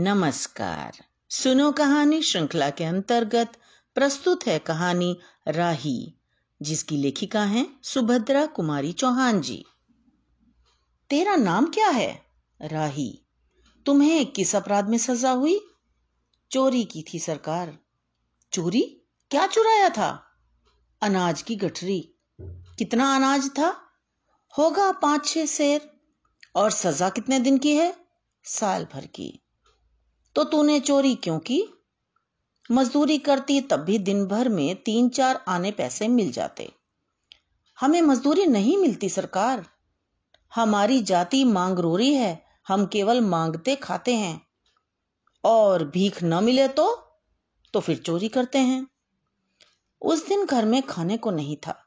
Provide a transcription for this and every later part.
नमस्कार। सुनो कहानी श्रृंखला के अंतर्गत प्रस्तुत है कहानी राही, जिसकी लेखिका हैं सुभद्रा कुमारी चौहान जी। तेरा नाम क्या है? राही, तुम्हें किस अपराध में सजा हुई? चोरी की थी सरकार। चोरी? क्या चुराया था? अनाज की गठरी। कितना अनाज था? होगा पाँच छह शेर। और सजा कितने दिन की है? साल भर की। तो तूने चोरी क्यों की? मजदूरी करती तब भी दिन भर में तीन चार आने पैसे मिल जाते। हमें मजदूरी नहीं मिलती सरकार। हमारी जाति मांगरोरी है, हम केवल मांगते खाते हैं। और भीख न मिले तो तो फिर चोरी करते हैं। उस दिन घर में खाने को नहीं था।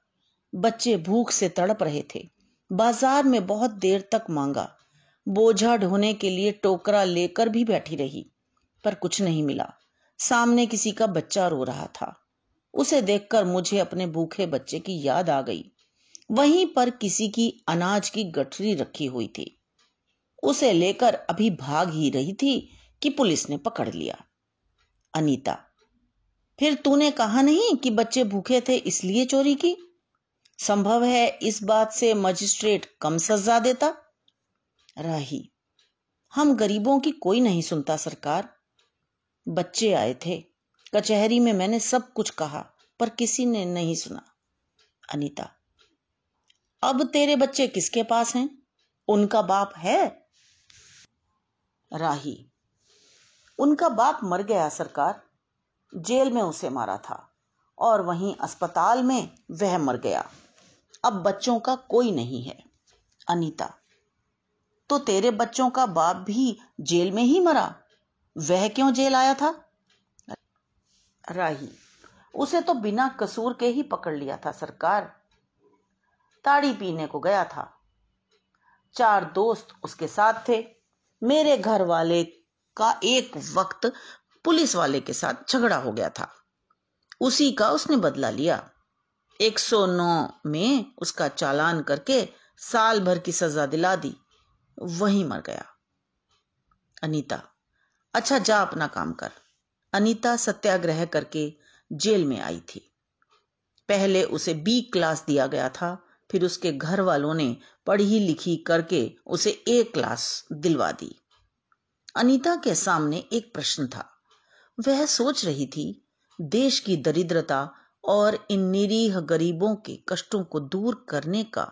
बच्चे भूख से तड़प रहे थे। बाज़ार में बहुत देर तक मांगा। बोझा ढोने के लिए टोकरा लेकर भी बैठी रही। पर कुछ नहीं मिला। सामने किसी का बच्चा रो रहा था। उसे देखकर मुझे अपने भूखे बच्चे की याद आ गई। वहीं पर किसी की अनाज की गठरी रखी हुई थी। उसे लेकर अभी भाग ही रही थी कि पुलिस ने पकड़ लिया। अनीता, फिर तूने कहा नहीं कि बच्चे भूखे थे इसलिए चोरी की? संभव है इस बात से मजिस्ट्रेट कम सजा देता? राही, हम गरीबों की कोई नहीं सुनता सरकार। बच्चे आए थे। कचहरी में मैंने सब कुछ कहा, पर किसी ने नहीं सुना। अनीता, अब तेरे बच्चे किसके पास हैं? उनका बाप है? राही, उनका बाप मर गया सरकार। जेल में उसे मारा था और वहीं अस्पताल में वह मर गया। अब बच्चों का कोई नहीं है। अनीता तो तेरे बच्चों का बाप भी जेल में ही मरा? वह क्यों जेल आया था? राही, उसे तो बिना कसूर के ही पकड़ लिया था सरकार। ताड़ी पीने को गया था। चार दोस्त उसके साथ थे। मेरे घर वाले का एक वक्त पुलिस वाले के साथ झगड़ा हो गया था। उसी का उसने बदला लिया। 109 में उसका चालान करके साल भर की सजा दिला दी। वहीं मर गया। अनीता अच्छा जा अपना काम कर। अनीता सत्याग्रह करके जेल में आई थी। पहले उसे बी क्लास दिया गया था, फिर उसके घर वालों ने पढ़ी लिखी करके उसे ए क्लास दिलवा दी। अनीता के सामने एक प्रश्न था। वह सोच रही थी, देश की दरिद्रता और इन निरीह गरीबों के कष्टों को दूर करने का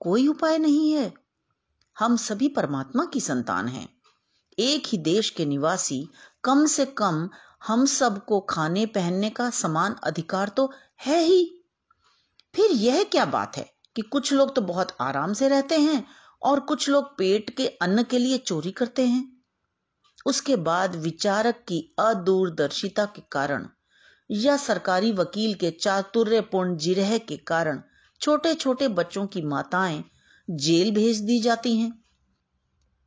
कोई उपाय नहीं है। हम सभी परमात्मा की संतान हैं। एक ही देश के निवासी कम से कम हम सबको खाने पहनने का समान अधिकार तो है ही। फिर यह क्या बात है कि कुछ लोग तो बहुत आराम से रहते हैं और कुछ लोग पेट के अन्न के लिए चोरी करते हैं। उसके बाद विचारक की अदूरदर्शिता के कारण या सरकारी वकील के चातुर्यपूर्ण जिरह के कारण छोटे छोटे बच्चों की माताएँ जेल भेज दी जाती हैं।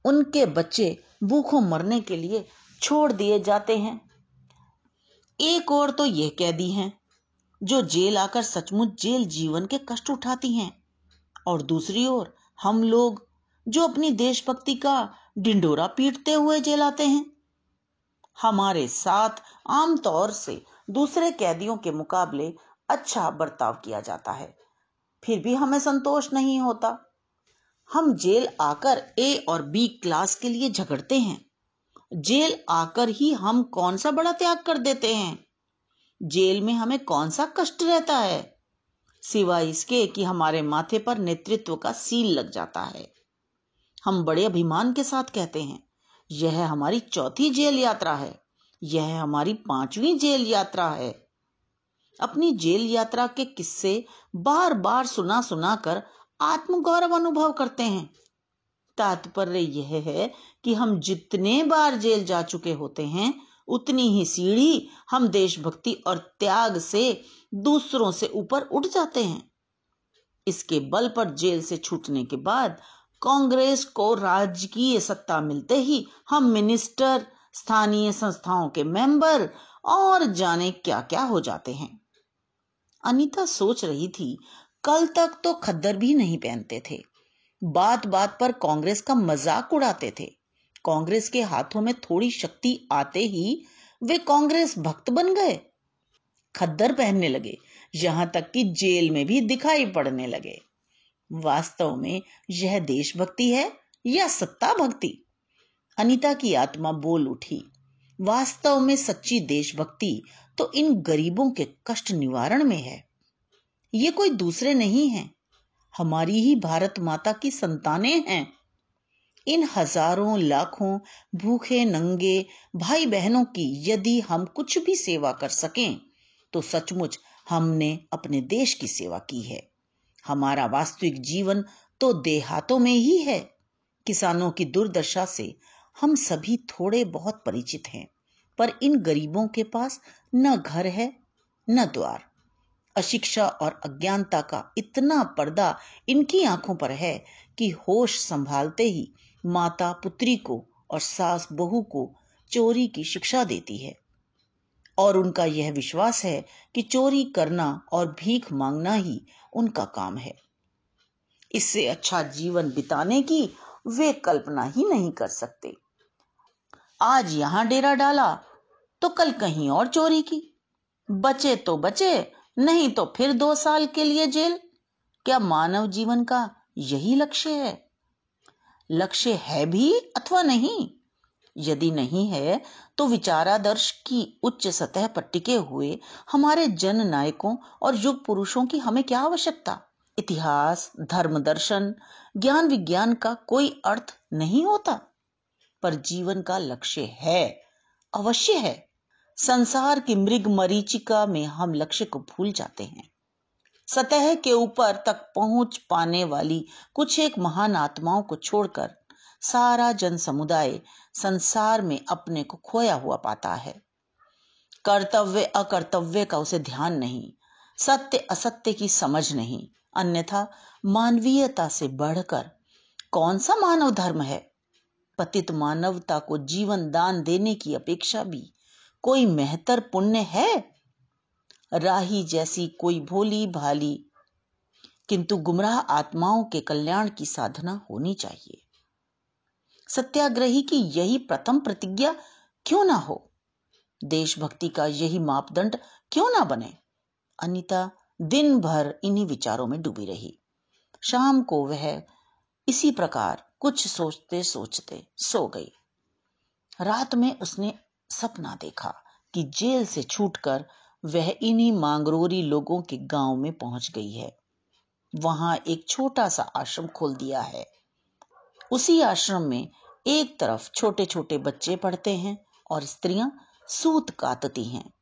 उनके बच्चे भूखों मरने के लिए छोड़ दिए जाते हैं। एक और तो यह कैदी हैं, जो जेल आकर सचमुच जेल जीवन के कष्ट उठाती हैं। और दूसरी ओर, हम लोग, जो अपनी देशभक्ति का डिंडोरा पीटते हुए जेल आते हैं। हमारे साथ आमतौर से दूसरे कैदियों के मुकाबले अच्छा बर्ताव किया जाता है। फिर भी हमें संतोष नहीं होता। हम जेल आकर ए और बी क्लास के लिए झगड़ते हैं। जेल आकर ही हम कौन सा बड़ा त्याग कर देते हैं? जेल में हमें कौन सा कष्ट रहता है? सिवाय इसके कि हमारे माथे पर नेतृत्व का सील लग जाता है। हम बड़े अभिमान के साथ कहते हैं, यह हमारी चौथी जेल यात्रा है, यह हमारी पांचवी जेल यात्रा है। अपनी जेल यात्रा के किस्से बार बार सुना सुना कर आत्मगौरव अनुभव करते हैं। तात्पर्य यह है कि हम जितने बार जेल जा चुके होते हैं, उतनी ही सीढ़ी हम देशभक्ति और त्याग से दूसरों से ऊपर उठ जाते हैं। इसके बल पर जेल से छूटने के बाद कांग्रेस को राजकीय सत्ता मिलते ही हम मिनिस्टर, स्थानीय संस्थाओं के मेंबर और जाने क्या क्या हो जाते हैं। अनीता सोच रही थी कल तक तो खद्दर भी नहीं पहनते थे। बात बात पर कांग्रेस का मज़ाक उड़ाते थे। कांग्रेस के हाथों में थोड़ी शक्ति आते ही वे कांग्रेस भक्त बन गए। खद्दर पहनने लगे, यहाँ तक कि जेल में भी दिखाई पड़ने लगे। वास्तव में यह देशभक्ति है या सत्ता भक्ति अनीता की आत्मा बोल उठी, वास्तव में सच्ची देशभक्ति तो इन गरीबों के कष्ट निवारण में है। ये कोई दूसरे नहीं है। हमारी ही भारत माता की संतानें हैं। इन हज़ारों, लाखों भूखे, नंगे भाई बहनों की यदि हम कुछ भी सेवा कर सकें तो सचमुच हमने अपने देश की सेवा की है। हमारा वास्तविक जीवन तो देहातों में ही है। किसानों की दुर्दशा से हम सभी थोड़े बहुत परिचित हैं, पर इन गरीबों के पास न घर है, न द्वार। अशिक्षा और अज्ञानता का इतना पर्दा इनकी आँखों पर है कि होश संभालते ही माता पुत्री को और सास बहू को चोरी की शिक्षा देती है। और उनका यह विश्वास है कि चोरी करना और भीख मांगना ही उनका काम है। इससे अच्छा जीवन बिताने की वे कल्पना ही नहीं कर सकते। आज यहाँ डेरा डाला तो कल कहीं और चोरी की। बचे तो बचे नहीं तो फिर दो साल के लिए जेल? क्या मानव जीवन का यही लक्ष्य है? लक्ष्य है भी अथवा नहीं? यदि नहीं है तो विचारादर्श की उच्च सतह पर टिके हुए हमारे जन नायकों और युग पुरुषों की हमें क्या आवश्यकता? इतिहास, धर्म दर्शन, ज्ञान विज्ञान का कोई अर्थ नहीं होता। पर जीवन का लक्ष्य है, अवश्य है। संसार की मृग मरीचिका में हम लक्ष्य को भूल जाते हैं। सतह के ऊपर तक पहुँच पाने वाली कुछ एक महान आत्माओं को छोड़कर सारा जन समुदाय संसार में अपने को खोया हुआ पाता है। कर्तव्य अकर्तव्य का उसे ध्यान नहीं, सत्य असत्य की समझ नहीं, अन्यथा मानवीयता से बढ़कर कौन सा मानव धर्म है? पतित मानवता को जीवन दान देने की अपेक्षा भी कोई मेहतर पुण्य है? राही जैसी कोई भोली भाली। किंतु गुमराह आत्माओं के कल्याण की साधना होनी चाहिए। सत्याग्रही की यही प्रथम प्रतिज्ञा क्यों ना हो? देशभक्ति का यही मापदंड क्यों ना बने? अनिता दिन भर इन्हीं विचारों में डूबी रही। शाम को वह इसी प्रकार कुछ सोचते सोचते सो गई। रात में उसने सपना देखा कि जेल से छूटकर वह इन्हीं मांगरोरी लोगों के गाँव में पहुँच गई है। वहाँ एक छोटा सा आश्रम खोल दिया है। उसी आश्रम में एक तरफ़ छोटे छोटे बच्चे पढ़ते हैं और स्त्रियाँ सूत काटती हैं।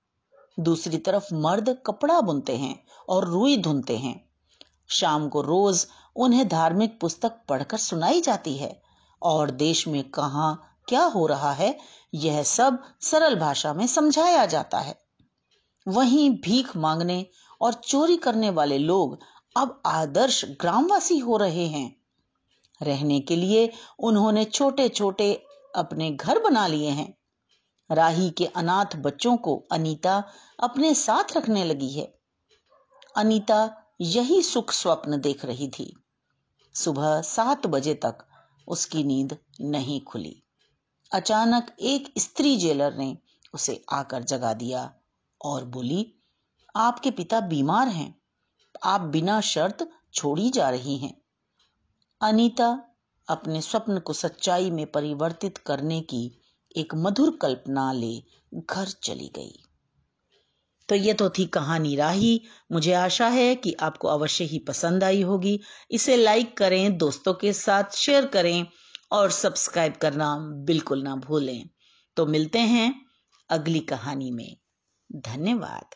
दूसरी तरफ़ मर्द कपड़ा बुनते हैं और रुई धुनते हैं। शाम को रोज उन्हें धार्मिक पुस्तक पढ़कर सुनाई जाती है और देश में कहा क्या हो रहा है, यह सब सरल भाषा में समझाया जाता है। वहीं भीख मांगने और चोरी करने वाले लोग अब आदर्श ग्रामवासी हो रहे हैं। रहने के लिए उन्होंने छोटे छोटे अपने घर बना लिए हैं। राही के अनाथ बच्चों को अनीता अपने साथ रखने लगी है। अनीता यही सुख स्वप्न देख रही थी। सुबह सात बजे तक उसकी नींद नहीं खुली। अचानक एक स्त्री जेलर ने उसे आकर जगा दिया और बोली, आपके पिता बीमार हैं। आप बिना शर्त छोड़ी जा रही हैं। अनीता अपने स्वप्न को सच्चाई में परिवर्तित करने की एक मधुर कल्पना ले घर चली गई। तो ये तो थी कहानी राही। मुझे आशा है कि आपको अवश्य ही पसंद आई होगी। इसे लाइक करें, दोस्तों के साथ शेयर करें और सब्सक्राइब करना बिल्कुल ना भूलें। तो मिलते हैं अगली कहानी में। धन्यवाद।